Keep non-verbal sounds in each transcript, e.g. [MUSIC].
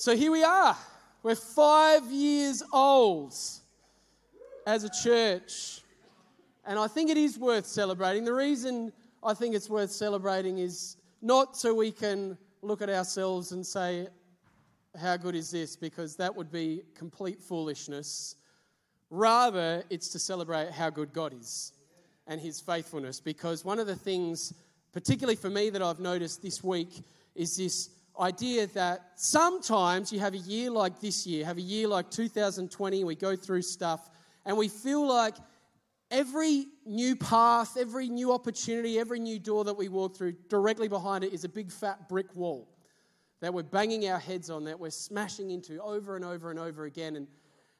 So here we are. We're five years old as a church. And I think it is worth celebrating. The reason I think it's worth celebrating is not so we can look at ourselves and say, How good is this? because that would be complete foolishness. Rather, it's to celebrate how good God is and his faithfulness. Because one of the things, particularly for me, that I've noticed this week is this idea that sometimes you have a year like this year, have a year like 2020, we go through stuff, and we feel like every new path, every new opportunity, every new door that we walk through, directly behind it is a big fat brick wall that we're banging our heads on, that we're smashing into over and over and over again. And,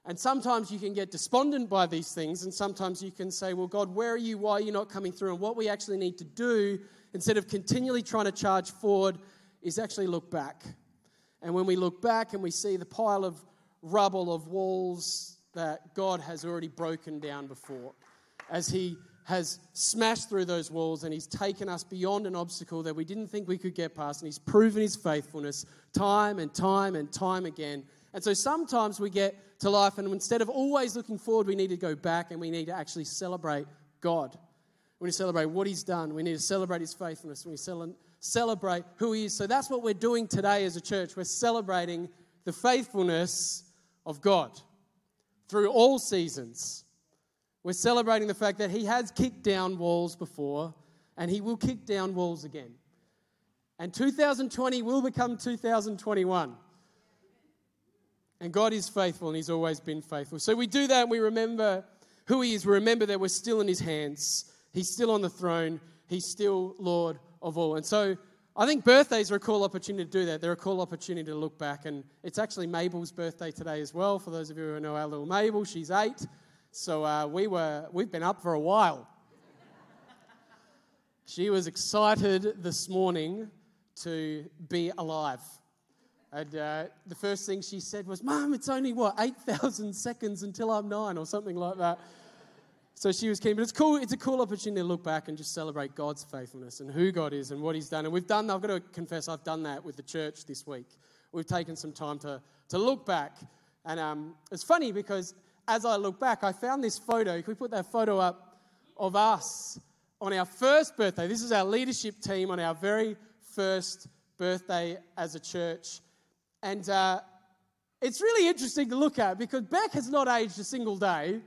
and sometimes you can get despondent by these things, and sometimes you can say, Well, God, where are you? Why are you not coming through? And what we actually need to do, instead of continually trying to charge forward, is actually look back. And when we look back and we see the pile of rubble of walls that God has already broken down before, as He has smashed through those walls and He's taken us beyond an obstacle that we didn't think we could get past, and He's proven His faithfulness time and time and time again. And so sometimes we get to life, and instead of always looking forward, we need to go back and we need to actually celebrate God. We need to celebrate what He's done. We need to celebrate His faithfulness. We celebrate who He is. So that's what we're doing today as a church. We're celebrating the faithfulness of God through all seasons. We're celebrating the fact that He has kicked down walls before and He will kick down walls again. And 2020 will become 2021. And God is faithful and He's always been faithful. So we do that and we remember who He is. We remember that we're still in His hands. He's still on the throne. He's still Lord of all. And so I think birthdays are a cool opportunity to do that. They're a cool opportunity to look back. And it's actually Mabel's birthday today as well. For those of you who know our little Mabel, she's eight. So uh, we were, we've been up for a while. she was excited this morning to be alive. And uh, the first thing she said was, Mom, it's only what, 8,000 seconds until I'm nine, or something like that. So she was keen. But it's cool, it's a cool opportunity to look back and just celebrate God's faithfulness and who God is and what He's done. And we've done, I've got to confess, I've done that with the church this week. We've taken some time to, to look back. And um, it's funny because as I look back, I found this photo. Can we put that photo up of us on our first birthday? This is our leadership team on our very first birthday as a church. And uh, it's really interesting to look at because Beck has not aged a single day.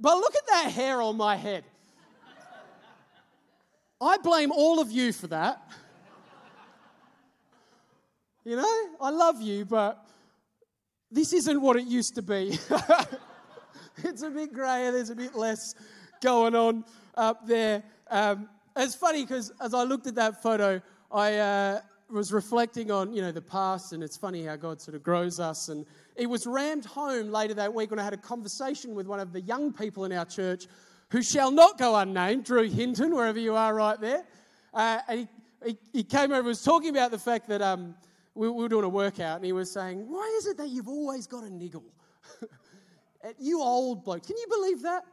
But look at that hair on my head. I blame all of you for that. You know, I love you, but this isn't what it used to be. [LAUGHS] it's a bit grayer, there's a bit less going on up there. Um, it's funny because as I looked at that photo, I uh, was reflecting on you know the past, and it's funny how God sort of grows us. And it was rammed home later that week when I had a conversation with one of the young people in our church, who shall not go unnamed, Drew Hinton, wherever you are, right there. Uh, and he, he, he, came over and was talking about the fact that um, we, we were doing a workout, and he was saying, Why is it that you've always got a niggle? [LAUGHS] you old blokes, can you believe that?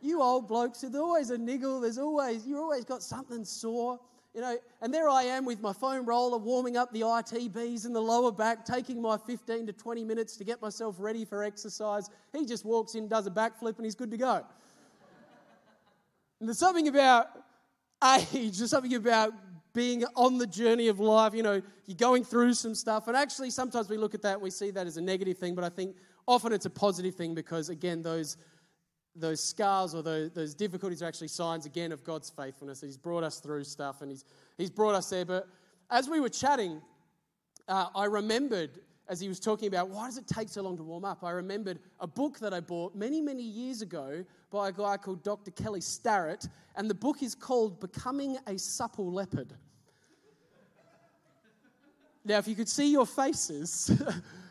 You old blokes, there's always a niggle, there's always, you always got something sore. You know, and there I am with my foam roller warming up the ITBs in the lower back, taking my 15 to 20 minutes to get myself ready for exercise. He just walks in, does a backflip, and he's good to go. and there's something about age, there's something about being on the journey of life. You know, you're going through some stuff. And actually, sometimes we look at that and we see that as a negative thing, but I think often it's a positive thing because, again, those, those scars or those, those difficulties are actually signs, again, of God's faithfulness. He's brought us through stuff and He's, he's brought us there. But as we were chatting, uh, I remembered as he was talking about why does it take so long to warm up, I remembered a book that I bought many, many years ago by a guy called Dr. Kelly Starrett, and the book is called Becoming a Supple Leopard. now, if you could see your faces, [LAUGHS]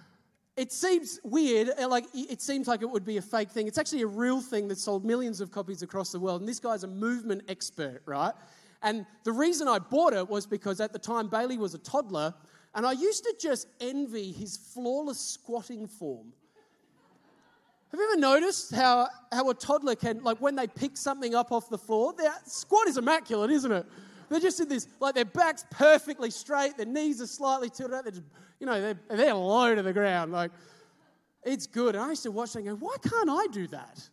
it seems weird, like it seems like it would be a fake thing. It's actually a real thing that sold millions of copies across the world, and this guy's a movement expert, right? And the reason I bought it was because at the time Bailey was a toddler and I used to just envy his flawless squatting form. Have you ever noticed how, how a toddler can, like when they pick something up off the floor, their squat is immaculate, isn't it? They're just in this, like their back's perfectly straight, their knees are slightly tilted out, they're just, you know, they're, they're low to the ground. Like, it's good. And I used to watch them and go, why can't I do that?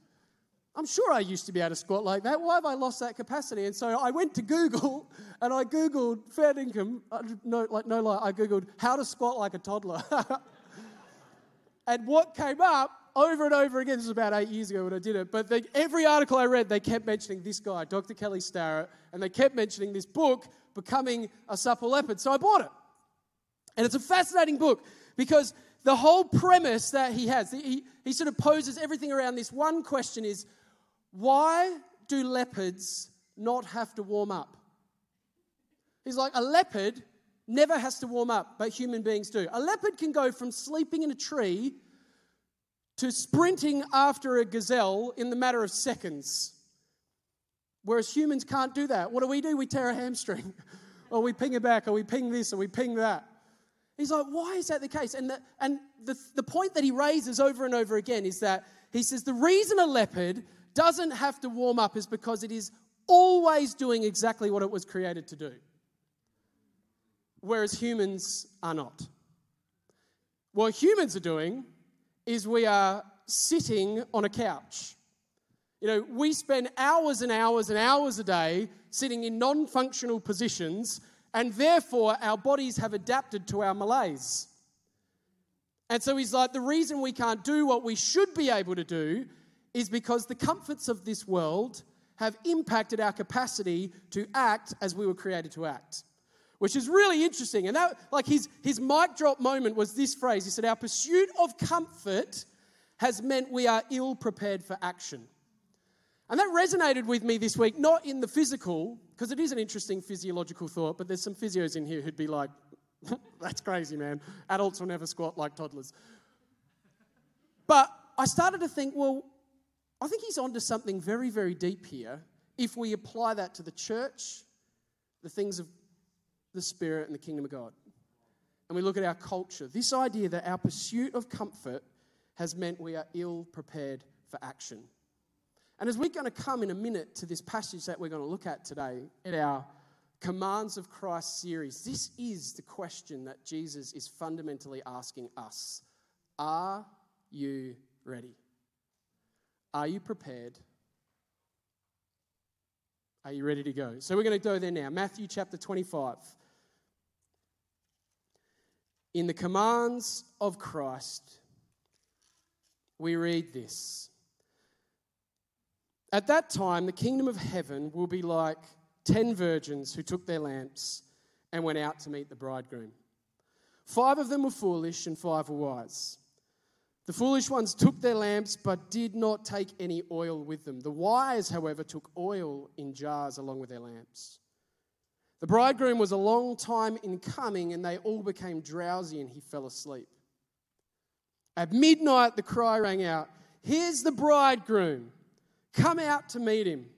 I'm sure I used to be able to squat like that. Why have I lost that capacity? And so I went to Google [LAUGHS] and I Googled fair income, uh, no, like no lie, I Googled how to squat like a toddler. [LAUGHS] and what came up over and over again, this was about eight years ago when I did it, but they, every article I read, they kept mentioning this guy, Dr. Kelly Starrett, and they kept mentioning this book, Becoming a Supple Leopard. So I bought it. And it's a fascinating book because the whole premise that he has, he, he sort of poses everything around this one question is why do leopards not have to warm up? He's like, a leopard never has to warm up, but human beings do. A leopard can go from sleeping in a tree to sprinting after a gazelle in the matter of seconds. Whereas humans can't do that. What do we do? We tear a hamstring, [LAUGHS] or we ping it back, or we ping this, or we ping that. He's like, why is that the case? And, the, and the, the point that he raises over and over again is that he says the reason a leopard doesn't have to warm up is because it is always doing exactly what it was created to do. Whereas humans are not. What humans are doing is we are sitting on a couch. You know, we spend hours and hours and hours a day sitting in non functional positions, and therefore our bodies have adapted to our malaise. And so he's like, the reason we can't do what we should be able to do is because the comforts of this world have impacted our capacity to act as we were created to act. Which is really interesting. And that, like his, his mic drop moment was this phrase. He said, Our pursuit of comfort has meant we are ill prepared for action. And that resonated with me this week, not in the physical, because it is an interesting physiological thought, but there's some physios in here who'd be like, [LAUGHS] that's crazy, man. Adults will never squat like toddlers. But I started to think, well, I think he's onto something very, very deep here if we apply that to the church, the things of the Spirit, and the kingdom of God. And we look at our culture. This idea that our pursuit of comfort has meant we are ill prepared for action. And as we're going to come in a minute to this passage that we're going to look at today in our Commands of Christ series, this is the question that Jesus is fundamentally asking us Are you ready? Are you prepared? Are you ready to go? So we're going to go there now. Matthew chapter 25. In the commands of Christ, we read this. At that time, the kingdom of heaven will be like ten virgins who took their lamps and went out to meet the bridegroom. Five of them were foolish and five were wise. The foolish ones took their lamps but did not take any oil with them. The wise, however, took oil in jars along with their lamps. The bridegroom was a long time in coming, and they all became drowsy, and he fell asleep. At midnight, the cry rang out Here's the bridegroom. Come out to meet him.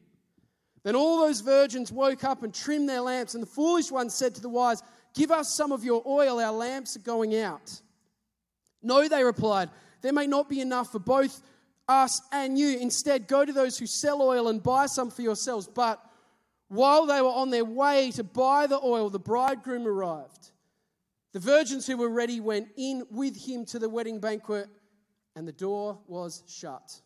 Then all those virgins woke up and trimmed their lamps, and the foolish ones said to the wise, Give us some of your oil, our lamps are going out. No, they replied there may not be enough for both us and you. Instead, go to those who sell oil and buy some for yourselves. But while they were on their way to buy the oil, the bridegroom arrived. The virgins who were ready went in with him to the wedding banquet, and the door was shut.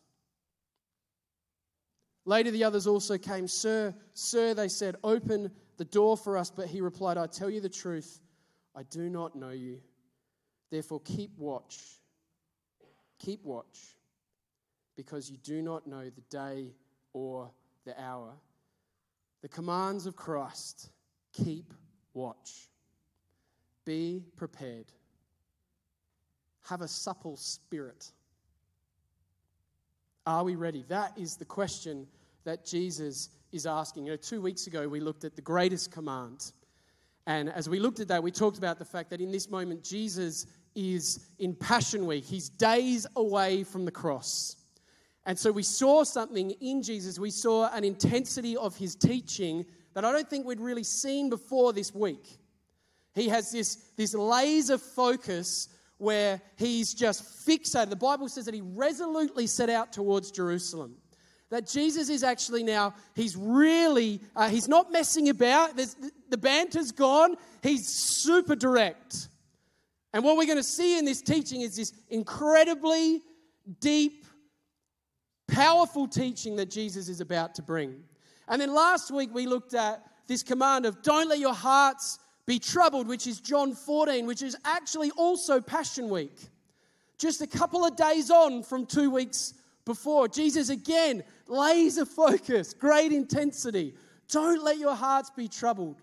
Later, the others also came. Sir, sir, they said, open the door for us. But he replied, I tell you the truth, I do not know you. Therefore, keep watch Keep watch, because you do not know the day or the hour. The commands of Christ keep watch. Be prepared. Have a supple spirit. Are we ready? That is the question that Jesus is asking. You know, two weeks ago we looked at the greatest command. And as we looked at that, we talked about the fact that in this moment, Jesus is in Passion Week. He's days away from the cross. And so we saw something in Jesus. We saw an intensity of his teaching that I don't think we'd really seen before this week. He has this, this laser focus where he's just fixated. The Bible says that he resolutely set out towards Jerusalem. that Jesus is actually now, he's really, uh, he's not messing about. There's, the banter's gone. He's super direct. And what we're going to see in this teaching is this incredibly deep, powerful teaching that Jesus is about to bring. And then last week we looked at this command of don't let your hearts be troubled, which is John 14, which is actually also Passion Week. Just a couple of days on from two weeks before. Jesus again, laser focus, great intensity. Don't let your hearts be troubled.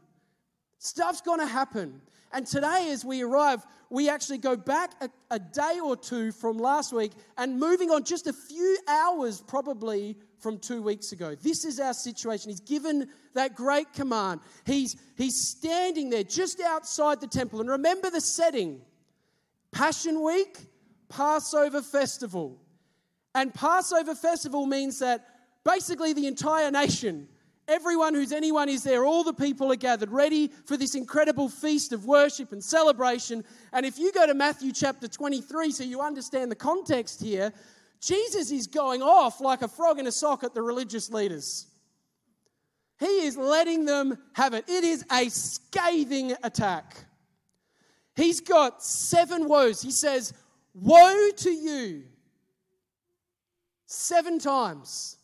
Stuff's going to happen. And today, as we arrive, we actually go back a, a, day or two from last week and moving on just a few hours probably from two weeks ago. This is our situation. He's given that great command. He's, he's standing there just outside the temple. And remember the setting Passion Week, Passover festival. And Passover festival means that basically the entire nation, everyone who's anyone is there, all the people are gathered ready for this incredible feast of worship and celebration. And if you go to Matthew chapter 23, so you understand the context here, Jesus is going off like a frog in a sock at the religious leaders. He is letting them have it. It is a scathing attack. He's got seven woes. He says, Woe to you seven times.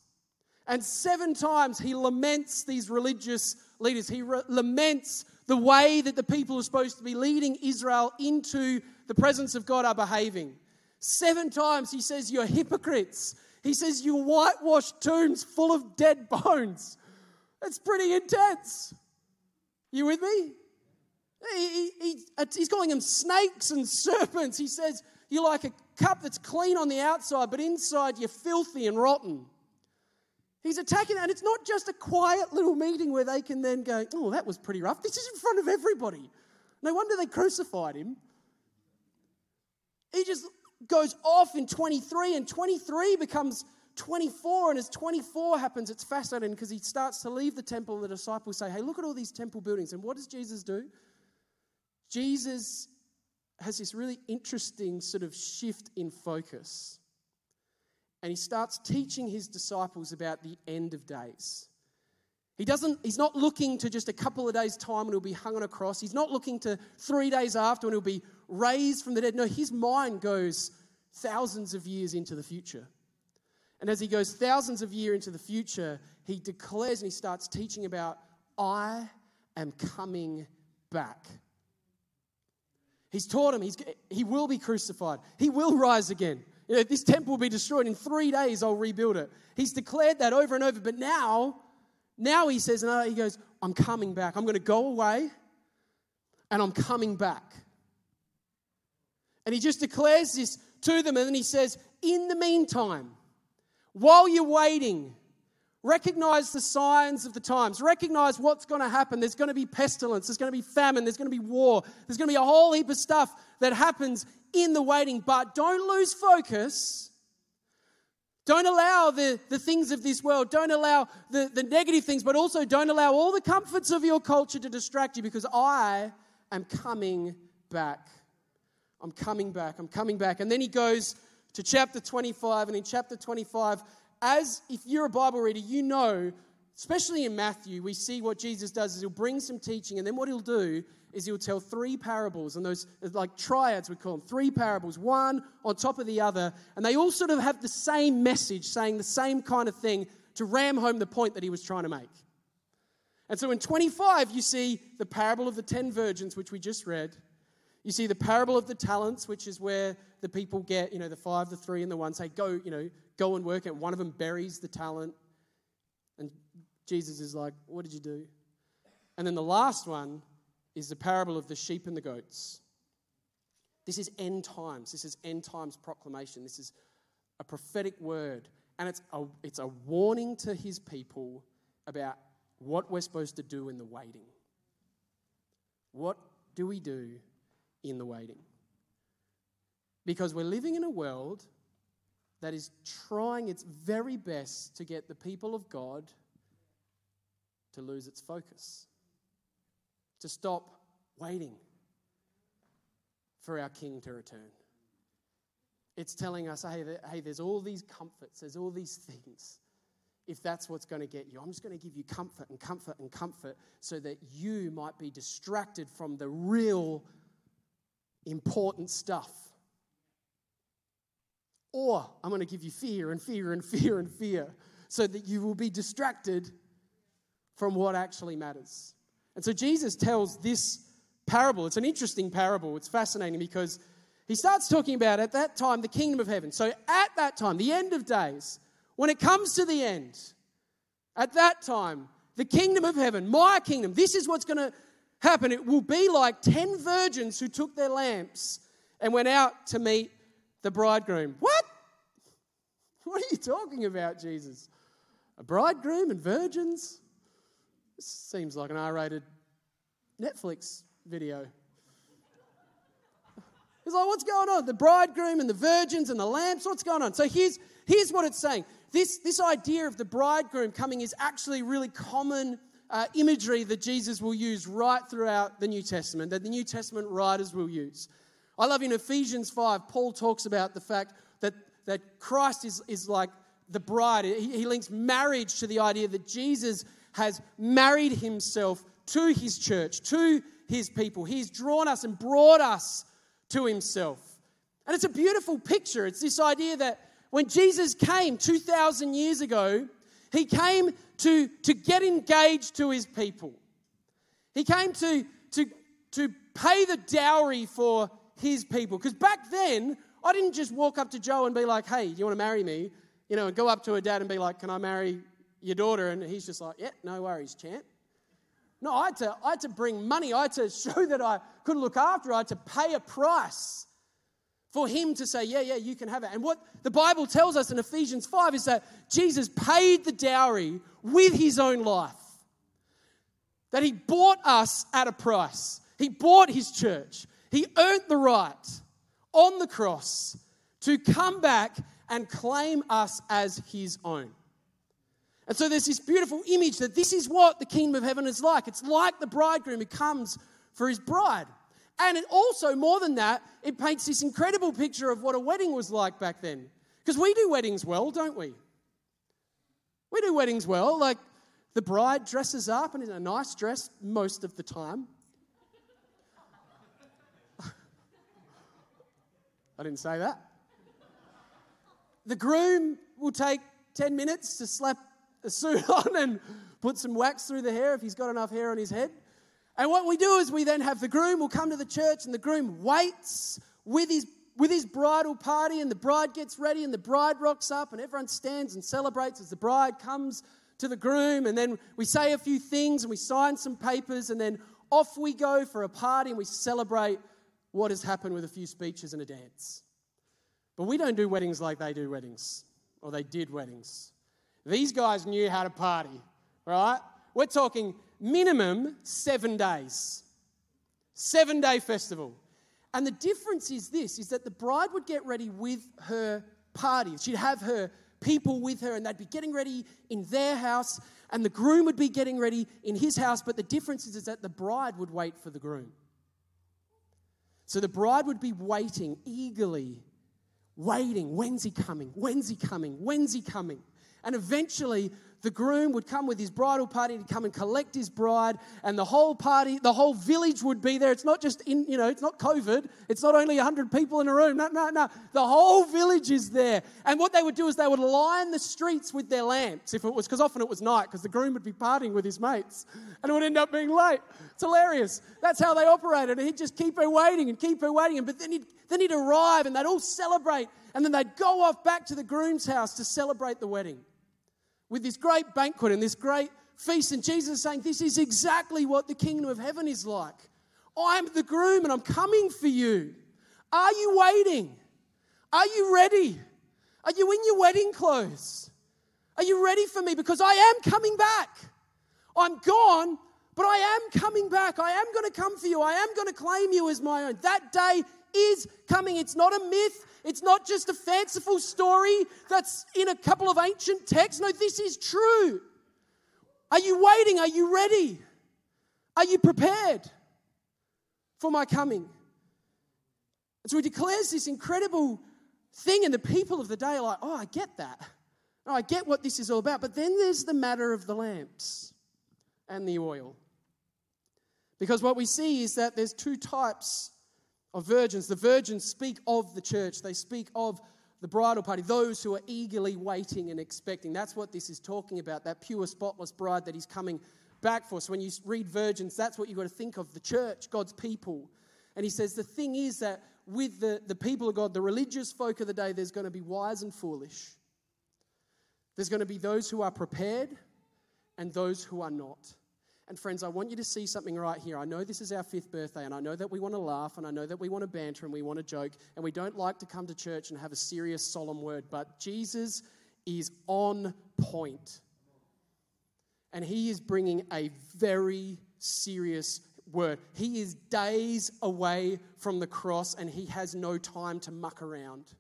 And seven times he laments these religious leaders. He re- laments the way that the people who are supposed to be leading Israel into the presence of God are behaving. Seven times he says, You're hypocrites. He says, You whitewashed tombs full of dead bones. That's pretty intense. You with me? He, he, he's calling them snakes and serpents. He says, You're like a cup that's clean on the outside, but inside you're filthy and rotten. He's attacking and it's not just a quiet little meeting where they can then go, Oh, that was pretty rough. This is in front of everybody. No wonder they crucified him. He just goes off in 23, and 23 becomes 24. And as 24 happens, it's fascinating because he starts to leave the temple. And the disciples say, Hey, look at all these temple buildings. And what does Jesus do? Jesus has this really interesting sort of shift in focus. And he starts teaching his disciples about the end of days. He doesn't, he's not looking to just a couple of days' time when he'll be hung on a cross. He's not looking to three days after when he'll be raised from the dead. No, his mind goes thousands of years into the future. And as he goes thousands of years into the future, he declares and he starts teaching about, I am coming back. He's taught him he's, he will be crucified, he will rise again. This temple will be destroyed. In three days, I'll rebuild it. He's declared that over and over. But now, now he says, and he goes, I'm coming back. I'm going to go away and I'm coming back. And he just declares this to them. And then he says, in the meantime, while you're waiting, Recognize the signs of the times. Recognize what's going to happen. There's going to be pestilence. There's going to be famine. There's going to be war. There's going to be a whole heap of stuff that happens in the waiting. But don't lose focus. Don't allow the, the things of this world, don't allow the, the negative things, but also don't allow all the comforts of your culture to distract you because I am coming back. I'm coming back. I'm coming back. And then he goes to chapter 25, and in chapter 25, as if you're a Bible reader, you know, especially in Matthew, we see what Jesus does is he'll bring some teaching, and then what he'll do is he'll tell three parables, and those uh, like triads we call them, three parables, one on top of the other, and they all sort of have the same message, saying the same kind of thing to ram home the point that he was trying to make. And so in 25, you see the parable of the ten virgins, which we just read. You see the parable of the talents, which is where the people get, you know, the five, the three, and the one say, go, you know, go and work And One of them buries the talent. And Jesus is like, What did you do? And then the last one is the parable of the sheep and the goats. This is end times. This is end times proclamation. This is a prophetic word. And it's a, it's a warning to his people about what we're supposed to do in the waiting. What do we do in the waiting? Because we're living in a world that is trying its very best to get the people of God to lose its focus, to stop waiting for our King to return. It's telling us, hey, hey, there's all these comforts, there's all these things. if that's what's going to get you. I'm just going to give you comfort and comfort and comfort so that you might be distracted from the real important stuff. Or I'm going to give you fear and fear and [LAUGHS] fear and fear so that you will be distracted from what actually matters. And so Jesus tells this parable. It's an interesting parable. It's fascinating because he starts talking about at that time the kingdom of heaven. So at that time, the end of days, when it comes to the end, at that time, the kingdom of heaven, my kingdom, this is what's going to happen. It will be like 10 virgins who took their lamps and went out to meet the bridegroom. What? What are you talking about, Jesus? A bridegroom and virgins? This seems like an R rated Netflix video. He's like, what's going on? The bridegroom and the virgins and the lamps, what's going on? So here's, here's what it's saying this, this idea of the bridegroom coming is actually really common uh, imagery that Jesus will use right throughout the New Testament, that the New Testament writers will use. I love in Ephesians 5, Paul talks about the fact that, that Christ is, is like the bride. He, he links marriage to the idea that Jesus has married himself to his church, to his people. He's drawn us and brought us to himself. And it's a beautiful picture. It's this idea that when Jesus came 2,000 years ago, he came to, to get engaged to his people. He came to, to, to pay the dowry for his people. Because back then, I didn't just walk up to Joe and be like, hey, do you want to marry me? You know, and go up to her dad and be like, can I marry your daughter? And he's just like, yeah, no worries, champ. No, I had, to, I had to bring money. I had to [LAUGHS] show that I could look after. I had to pay a price for him to say, Yeah, yeah, you can have it. And what the Bible tells us in Ephesians 5 is that Jesus paid the dowry with his own life. That he bought us at a price. He bought his church. He earned the right on the cross to come back and claim us as his own. And so there's this beautiful image that this is what the kingdom of heaven is like. It's like the bridegroom who comes for his bride. And it also, more than that, it paints this incredible picture of what a wedding was like back then. Because we do weddings well, don't we? We do weddings well. Like the bride dresses up and is in a nice dress most of the time. [LAUGHS] I didn't say that. The groom will take 10 minutes to slap a suit [LAUGHS] on and put some wax through the hair if he's got enough hair on his head. And what we do is we then have the groom will come to the church and the groom waits with his with his bridal party and the bride gets ready and the bride rocks up and everyone stands and celebrates as the bride comes to the groom and then we say a few things and we sign some papers and then off we go for a party and we celebrate what has happened with a few speeches and a dance. But we don't do weddings like they do weddings or they did weddings. These guys knew how to party, right? We're talking minimum seven days. Seven day festival. And the difference is this is that the bride would get ready with her party. She'd have her people with her and they'd be getting ready in their house and the groom would be getting ready in his house but the difference is, is that the bride would wait for the groom so the bride would be waiting eagerly waiting when's he coming when's he coming when's he coming and eventually the groom would come with his bridal party to come and collect his bride, and the whole party, the whole village would be there. It's not just in, you know, it's not COVID. It's not only 100 people in a room. No, no, no. The whole village is there. And what they would do is they would line the streets with their lamps, if it was, because often it was night, because the groom would be partying with his mates, and it would end up being late. It's hilarious. That's how they operated. And he'd just keep her waiting and keep her waiting. But then he'd, then he'd arrive, and they'd all celebrate, and then they'd go off back to the groom's house to celebrate the wedding with this great banquet and this great feast. And Jesus saying, This is exactly what the kingdom of heaven is like. I'm the groom and I'm coming for you. Are you waiting? Are you ready? Are you in your wedding clothes? Are you ready for me? Because I am coming back. I'm gone, but I am coming back. I am going to come for you. I am going to claim you as my own. That day is coming. It's not a myth, it's not just a fanciful story that's in a couple of ancient texts. No, this is true. Are you waiting? Are you ready? Are you prepared for my coming? And so he declares this incredible thing, and the people of the day are like, oh, I get that. Oh, I get what this is all about, but then there's the matter of the lamps and the oil. Because what we see is that there's two types of virgins. The virgins speak of the church, they speak of the bridal party, those who are eagerly waiting and expecting. That's what this is talking about, that pure, spotless bride that he's coming back for. So when you read virgins, that's what you've got to think of the church, God's people. And he says the thing is that with the, the people of God, the religious folk of the day, there's going to be wise and foolish. There's going to be those who are prepared and those who are not. And friends, I want you to see something right here. I know this is our fifth birthday, and I know that we want to laugh, and I know that we want to banter, and we want to joke, and we don't like to come to church and have a serious, solemn word, but Jesus is on point. And he is bringing a very serious word. He is days away from the cross, and he has no time to muck around.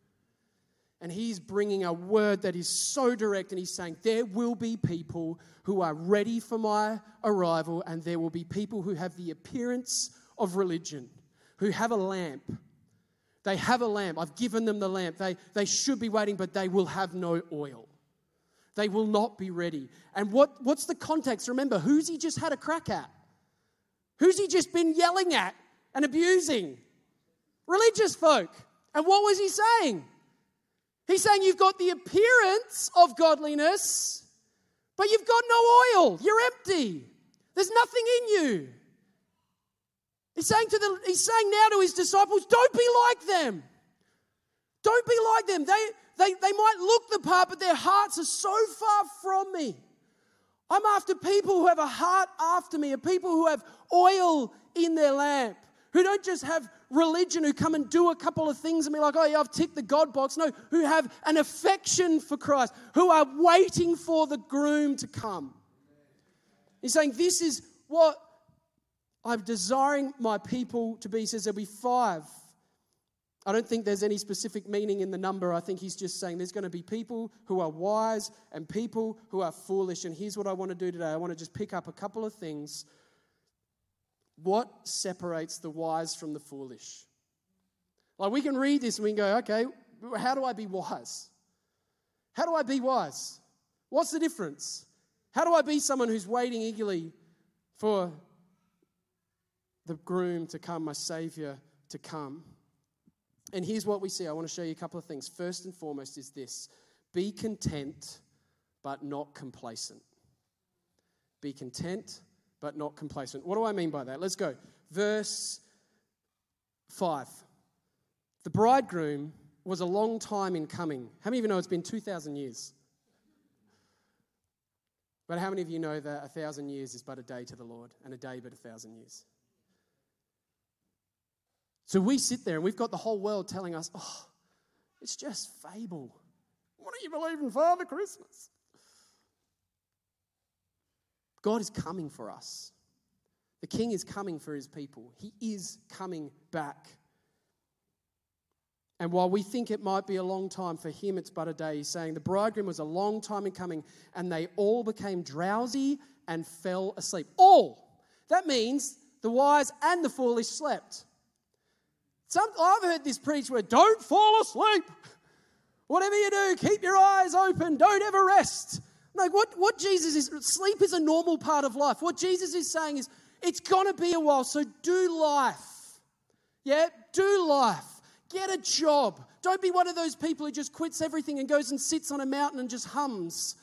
And he's bringing a word that is so direct, and he's saying, There will be people who are ready for my arrival, and there will be people who have the appearance of religion, who have a lamp. They have a lamp. I've given them the lamp. They, they should be waiting, but they will have no oil. They will not be ready. And what, what's the context? Remember, who's he just had a crack at? Who's he just been yelling at and abusing? Religious folk. And what was he saying? He's saying you've got the appearance of godliness, but you've got no oil. You're empty. There's nothing in you. He's saying to the he's saying now to his disciples, don't be like them. Don't be like them. They, they, they might look the part, but their hearts are so far from me. I'm after people who have a heart after me, a people who have oil in their lamp, who don't just have religion who come and do a couple of things and be like, oh, yeah, I've ticked the God box. No, who have an affection for Christ, who are waiting for the groom to come. He's saying, This is what I'm desiring my people to be. He says there'll be five. I don't think there's any specific meaning in the number. I think he's just saying there's going to be people who are wise and people who are foolish. And here's what I want to do today I want to just pick up a couple of things what separates the wise from the foolish? Like we can read this and we can go, okay, how do I be wise? How do I be wise? What's the difference? How do I be someone who's waiting eagerly for the groom to come, my Savior to come? And here's what we see. I want to show you a couple of things. First and foremost is this be content, but not complacent. Be content, but not complacent. What do I mean by that? Let's go. Verse 5. The bridegroom was a long time in coming. How many of you know it's been 2,000 years? But how many of you know that a thousand years is but a day to the Lord, and a day but a thousand years? So we sit there and we've got the whole world telling us, oh, it's just fable. Why don't you believe in Father Christmas? God is coming for us. The king is coming for his people. He is coming back. And while we think it might be a long time, for him it's but a day. He's saying the bridegroom was a long time in coming, and they all became drowsy and fell asleep. All. That means the wise and the foolish slept. Some, I've heard this preached where don't fall asleep. Whatever you do, keep your eyes open. Don't ever rest. Like what, what Jesus is, sleep is a normal part of life. What Jesus is saying is, it's going to be a while, so do life. Yeah, do life. Get a job. Don't be one of those people who just quits everything and goes and sits on a mountain and just hums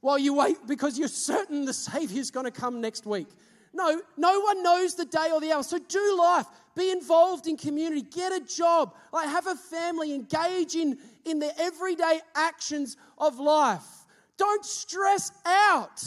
while you wait because you're certain the Savior's going to come next week. No, no one knows the day or the hour. So do life. Be involved in community. Get a job. Like have a family. Engage in, in the everyday actions of life. Don't stress out.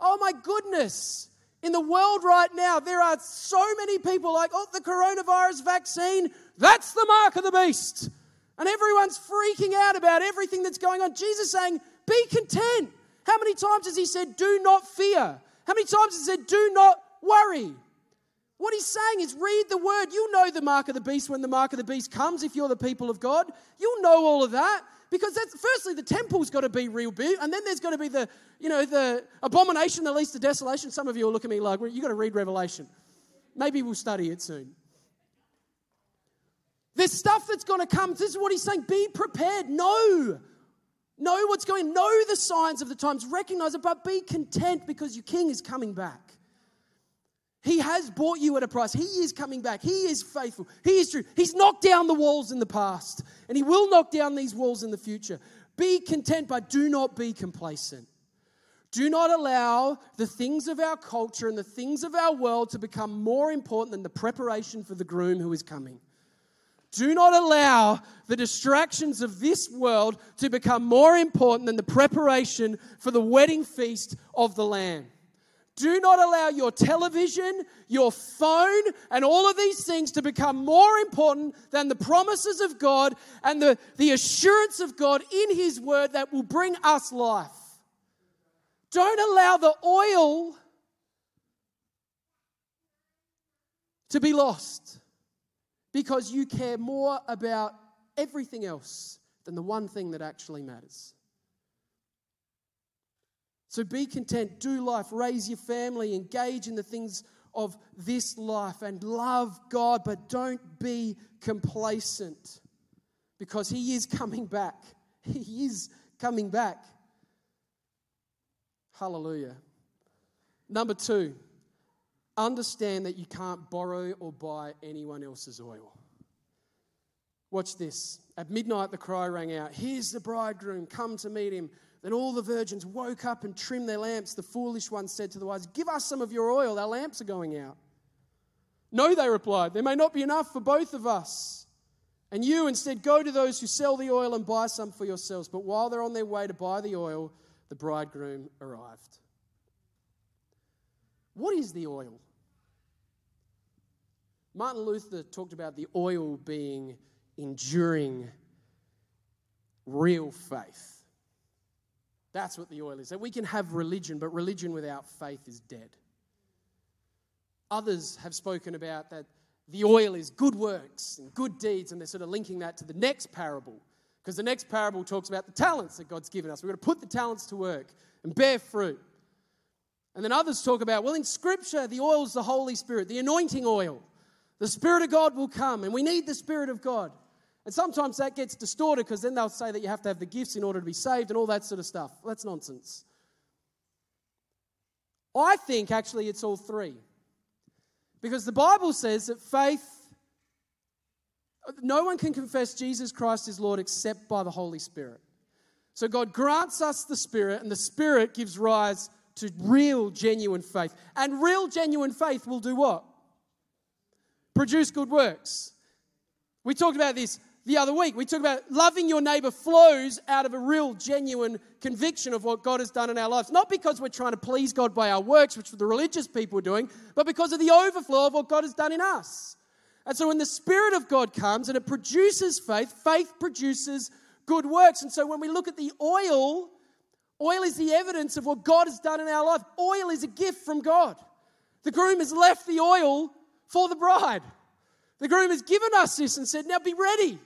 Oh my goodness. In the world right now, there are so many people like, oh, the coronavirus vaccine, that's the mark of the beast. And everyone's freaking out about everything that's going on. Jesus saying, be content. How many times has he said, do not fear? How many times has he said, do not worry? What he's saying is, read the word. You'll know the mark of the beast when the mark of the beast comes if you're the people of God. You'll know all of that. Because that's firstly the temple's got to be real big, and then there's got to be the, you know, the abomination that leads to desolation. Some of you will look at me like, well, you got to read Revelation. Maybe we'll study it soon. There's stuff that's going to come. This is what he's saying. Be prepared. No. Know what's going Know the signs of the times. Recognize it, but be content because your king is coming back. He has bought you at a price. He is coming back. He is faithful. He is true. He's knocked down the walls in the past, and He will knock down these walls in the future. Be content, but do not be complacent. Do not allow the things of our culture and the things of our world to become more important than the preparation for the groom who is coming. Do not allow the distractions of this world to become more important than the preparation for the wedding feast of the Lamb. Do not allow your television, your phone, and all of these things to become more important than the promises of God and the, the assurance of God in His Word that will bring us life. Don't allow the oil to be lost because you care more about everything else than the one thing that actually matters. So be content, do life, raise your family, engage in the things of this life, and love God, but don't be complacent because He is coming back. [LAUGHS] He is coming back. Hallelujah. Number two, understand that you can't borrow or buy anyone else's oil. Watch this. At midnight, the cry rang out Here's the bridegroom, come to meet him. Then all the virgins woke up and trimmed their lamps. The foolish ones said to the wise, Give us some of your oil, our lamps are going out. No, they replied, there may not be enough for both of us. And you instead go to those who sell the oil and buy some for yourselves. But while they're on their way to buy the oil, the bridegroom arrived. What is the oil? Martin Luther talked about the oil being enduring, real faith. That's what the oil is. That we can have religion, but religion without faith is dead. Others have spoken about that the oil is good works and good deeds, and they're sort of linking that to the next parable. Because the next parable talks about the talents that God's given us. We've got to put the talents to work and bear fruit. And then others talk about, well, in Scripture, the oil is the Holy Spirit, the anointing oil. The Spirit of God will come, and we need the Spirit of God. And sometimes that gets distorted because then they'll say that you have to have the gifts in order to be saved and all that sort of stuff. That's nonsense. I think actually it's all three. Because the Bible says that faith, no one can confess Jesus Christ is Lord except by the Holy Spirit. So God grants us the Spirit, and the Spirit gives rise to real, genuine faith. And real, genuine faith will do what? Produce good works. We talked about this the other week. We talked about loving your neighbor flows out of a real, genuine conviction of what God has done in our lives. Not because we're trying to please God by our works, which the religious people are doing, but because of the overflow of what God has done in us. And so when the Spirit of God comes and it produces faith, faith produces good works. And so when we look at the oil, oil is the evidence of what God has done in our life. Oil is a gift from God. The groom has left the oil for the bride. The groom has given us this and said, Now be ready.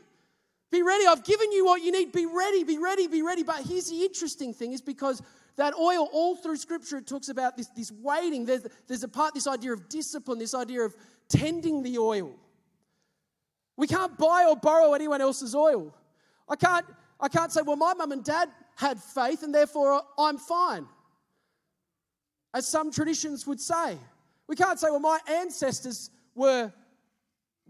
Be ready. I've given you what you need. Be ready, be ready, be ready. But here's the interesting thing is because that oil, all through Scripture, it talks about this, this waiting. There's, there's a part, this idea of discipline, this idea of tending the oil. We can't buy or borrow anyone else's oil. I can't, I can't say, well, my mum and dad had faith and therefore I'm fine. As some traditions would say. We can't say, well, my ancestors were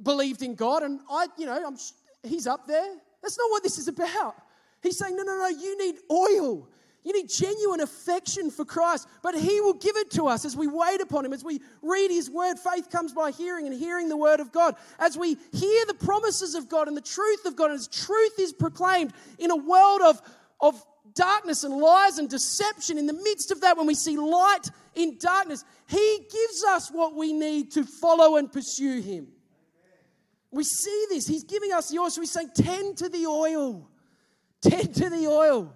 believed in God and I, you know, I'm, he's up there. That's not what this is about. He's saying, no, no, no, you need oil. You need genuine affection for Christ, but He will give it to us as we wait upon Him, as we read His Word. Faith comes by hearing and hearing the Word of God. As we hear the promises of God and the truth of God, as truth is proclaimed in a world of, of darkness and lies and deception, in the midst of that, when we see light in darkness, He gives us what we need to follow and pursue Him. We see this. He's giving us the oil. So he's saying, tend to the oil. Tend to the oil.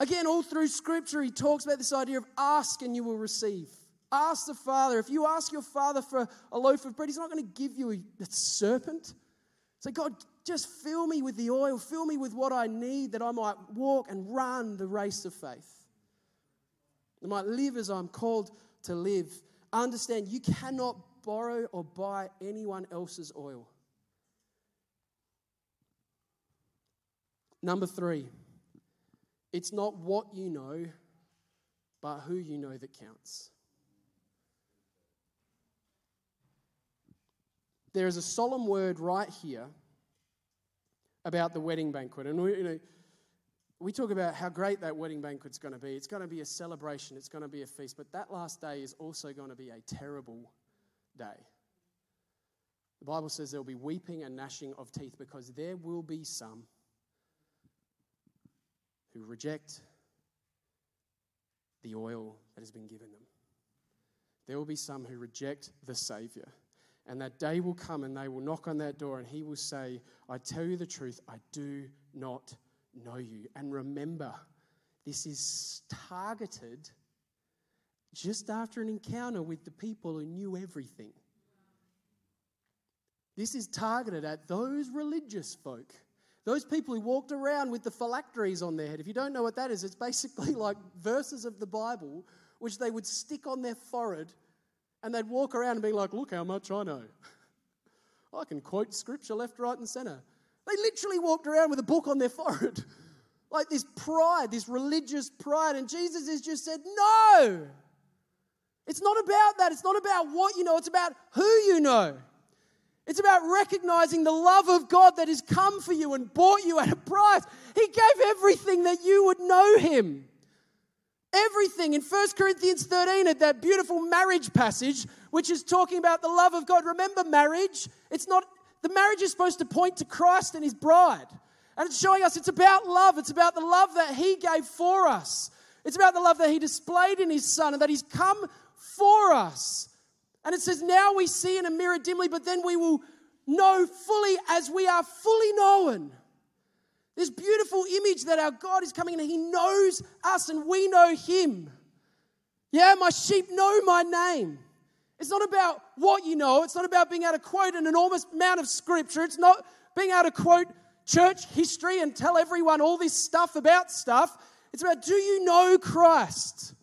Again, all through Scripture, he talks about this idea of ask and you will receive. Ask the Father. If you ask your Father for a loaf of bread, He's not going to give you a, serpent. Say, God, just fill me with the oil, fill me with what I need that I might walk and run the race of faith. I might live as I'm called to live. Understand you cannot borrow or buy anyone else's oil. Number three, it's not what you know, but who you know that counts. There is a solemn word right here about the wedding banquet. And we, you know, we talk about how great that wedding banquet's going to be. It's going to be a celebration, it's going to be a feast, but that last day is also going to be a terrible day. The Bible says there will be weeping and gnashing of teeth because there will be some who reject the oil that has been given them. There will be some who reject the Savior. And that day will come and they will knock on that door and he will say, I tell you the truth, I do not know you. And remember, this is targeted just after an encounter with the people who knew everything. This is targeted at those religious folk those people who walked around with the phylacteries on their head, if you don't know what that is, it's basically [LAUGHS] like verses of the Bible which they would stick on their forehead and they'd walk around and be like, Look how much I know. [LAUGHS] I can quote scripture left, right, and center. They literally walked around with a book on their [LAUGHS] forehead. Like this pride, this religious pride. And Jesus has just said, No! It's not about that. It's not about what you know, it's about who you know. It's about recognizing the love of God that has come for you and bought you at a price. He gave everything that you would know Him. Everything. In 1 Corinthians 13, at that beautiful marriage passage, which is talking about the love of God. Remember, marriage, it's not, the marriage is supposed to point to Christ and His bride. And it's showing us it's about love. It's about the love that He gave for us. It's about the love that He displayed in His Son and that He's come for us. And it says, Now we see in a mirror dimly, but then we will know fully as we are fully known. This beautiful image that our God is coming and He knows us and we know Him. Yeah, my sheep know my name. It's not about what you know, it's not about being able to quote an enormous amount of scripture, it's not being able to quote church history and tell everyone all this stuff about stuff. It's about do you know Christ?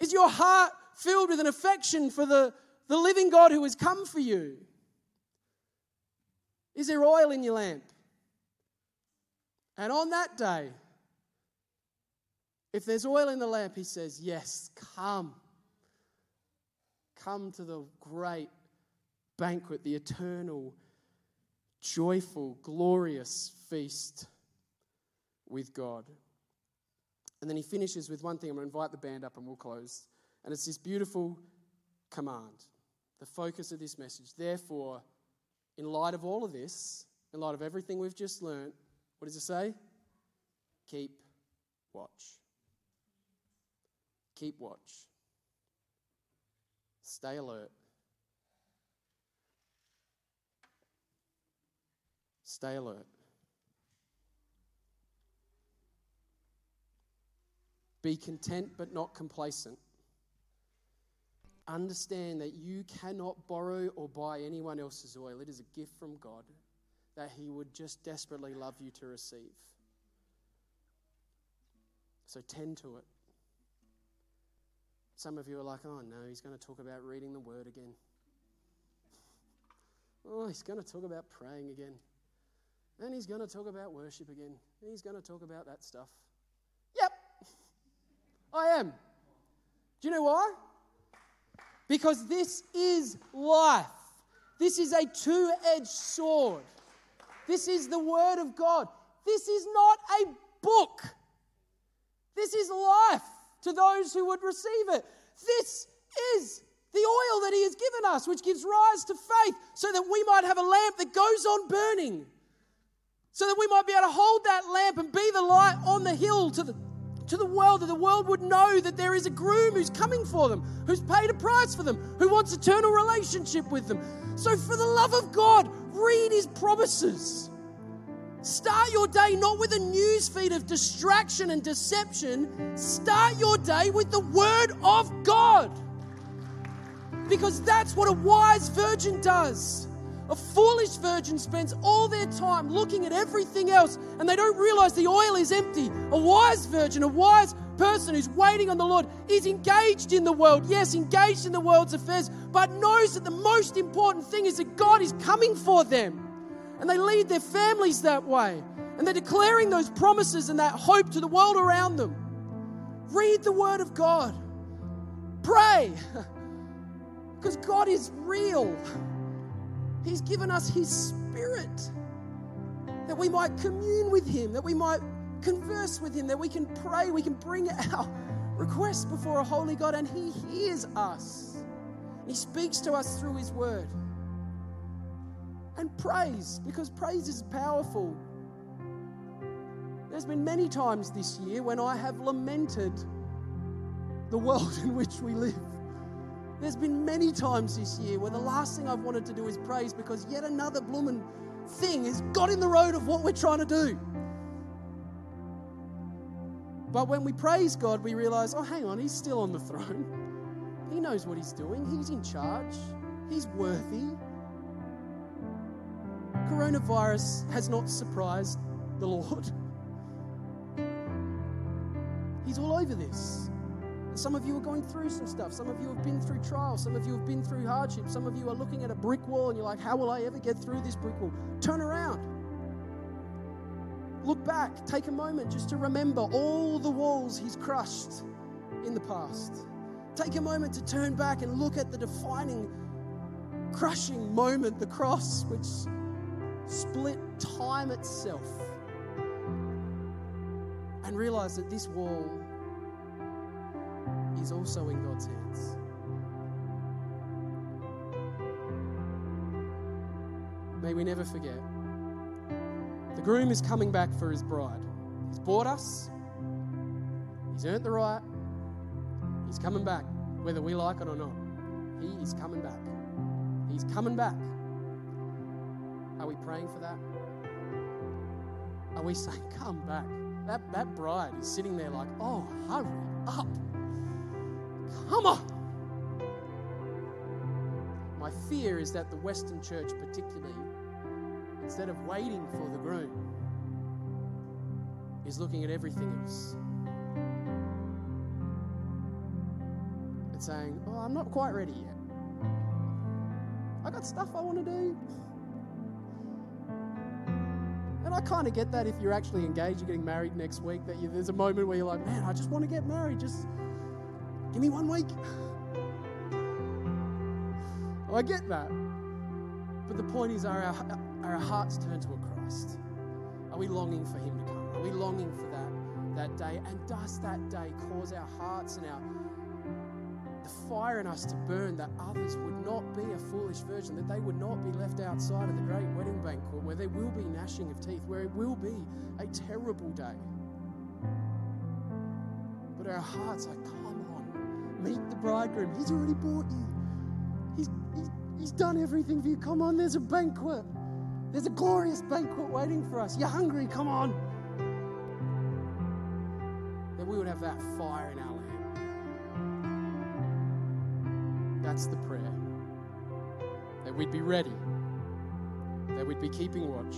Is your heart filled with an affection for the the living God who has come for you? Is there oil in your lamp? And on that day, if there's oil in the lamp, he says, Yes, come. Come to the great banquet, the eternal, joyful, glorious feast with God. And then he finishes with one thing. I'm going to invite the band up and we'll close. And it's this beautiful command the focus of this message. Therefore, in light of all of this, in light of everything we've just learned, what does it say? Keep watch. Keep watch. Stay alert. Stay alert. Be content but not complacent understand that you cannot borrow or buy anyone else's oil. It is a gift from God that He would just desperately love you to receive. So tend to it. Some of you are like, oh no, he's going to talk about reading the word again. Oh, he's going to talk about praying again. And he's going to talk about worship again. And he's going to talk about that stuff. Yep, I am. Do you know why? Because this is life. This is a two edged sword. This is the Word of God. This is not a book. This is life to those who would receive it. This is the oil that He has given us, which gives rise to faith, so that we might have a lamp that goes on burning, so that we might be able to hold that lamp and be the light on the hill to the to the world, that the world would know that there is a groom who's coming for them, who's paid a price for them, who wants eternal relationship with them. So, for the love of God, read his promises. Start your day not with a newsfeed of distraction and deception. Start your day with the Word of God. Because that's what a wise virgin does. A foolish virgin spends all their time looking at everything else and they don't realize the oil is empty. A wise virgin, a wise person who's waiting on the Lord is engaged in the world, yes, engaged in the world's affairs, but knows that the most important thing is that God is coming for them. And they lead their families that way. And they're declaring those promises and that hope to the world around them. Read the Word of God. Pray. [LAUGHS] Because God is real. He's given us His Spirit that we might commune with Him, that we might converse with Him, that we can pray, we can bring our [LAUGHS] requests before a holy God, and He hears us. He speaks to us through His Word. And praise, because praise is powerful. There's been many times this year when I have lamented the world [LAUGHS] in which we live. There's been many times this year where the last thing I've wanted to do is praise because yet another bloomin' thing has got in the road of what we're trying to do. But when we praise God, we realize, oh, hang on, He's still on the throne. He knows what He's doing, He's in charge, He's worthy. Coronavirus has not surprised the Lord. He's all over this. Some of you are going through some stuff. Some of you have been through trials. Some of you have been through hardship. Some of you are looking at a brick wall and you're like, how will I ever get through this brick wall? Turn around. Look back. Take a moment just to remember all the walls He's crushed in the past. Take a moment to turn back and look at the defining, crushing moment, the cross, which split time itself. And realize that this wall is also in God's hands. May we never forget. The groom is coming back for his bride. He's bought us, he's earned the right, he's coming back, whether we like it or not. He is coming back. He's coming back. Are we praying for that? Are we saying, Come back? That, that bride is sitting there like, Oh, hurry up. Come on. My fear is that the Western church, particularly, instead of waiting for the groom, is looking at everything else. And saying, Oh, I'm not quite ready yet. I got stuff I want to do. And I kind of get that if you're actually engaged, you're getting married next week, that you, there's a moment where you're like, man, I just want to get married. Just Give me one week. oh, I get that. But the point is, are our, are our hearts turned to a Christ? Are we longing for Him to come? Are we longing for that, that day? And does that day cause our hearts and our the fire in us to burn that others would not be a foolish virgin, that they would not be left outside of the great wedding banquet where there will be gnashing of teeth, where it will be a terrible day. But our hearts are meet the bridegroom. He's already bought you. He's, he's, he's done everything for you. Come on, there's a banquet. There's a glorious banquet waiting for us. You're hungry, come on. That we would have that fire in our land. That's the prayer. That we'd be ready. That we'd be keeping watch.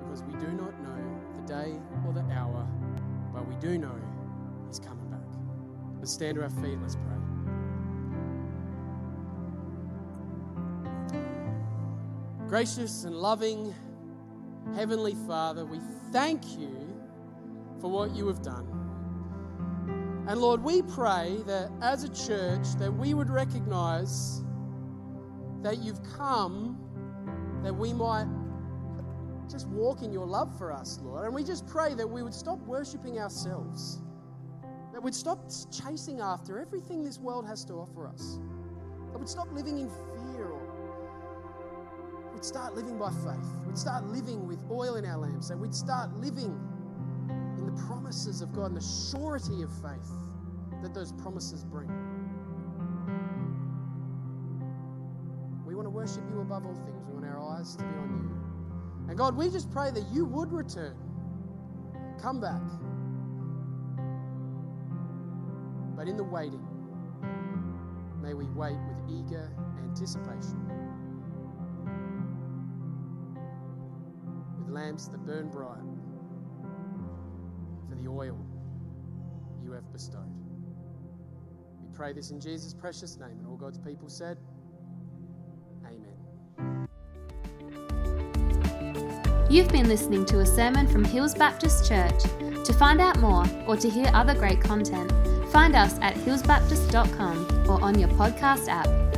Because we do not know the day or the hour, but we do know. Let's stand to our feet and let's pray. Gracious and loving Heavenly Father, we thank you for what you have done. And Lord, we pray that as a church that we would recognize that you've come that we might just walk in your love for us, Lord. And we just pray that we would stop worshiping ourselves that we'd stop chasing after everything this world has to offer us. That we'd stop living in fear or we'd start living by faith. We'd start living with oil in our lamps. And we'd start living in the promises of God and the surety of faith that those promises bring. We want to worship you above all things. We want our eyes to be on you. And God, we just pray that you would return. Come back. But in the waiting, may we wait with eager anticipation. With lamps that burn bright for the oil you have bestowed. We pray this in Jesus' precious name, and all God's people said, Amen. You've been listening to a sermon from Hills Baptist Church. To find out more or to hear other great content, find us at hillsbaptist.com or on your podcast app.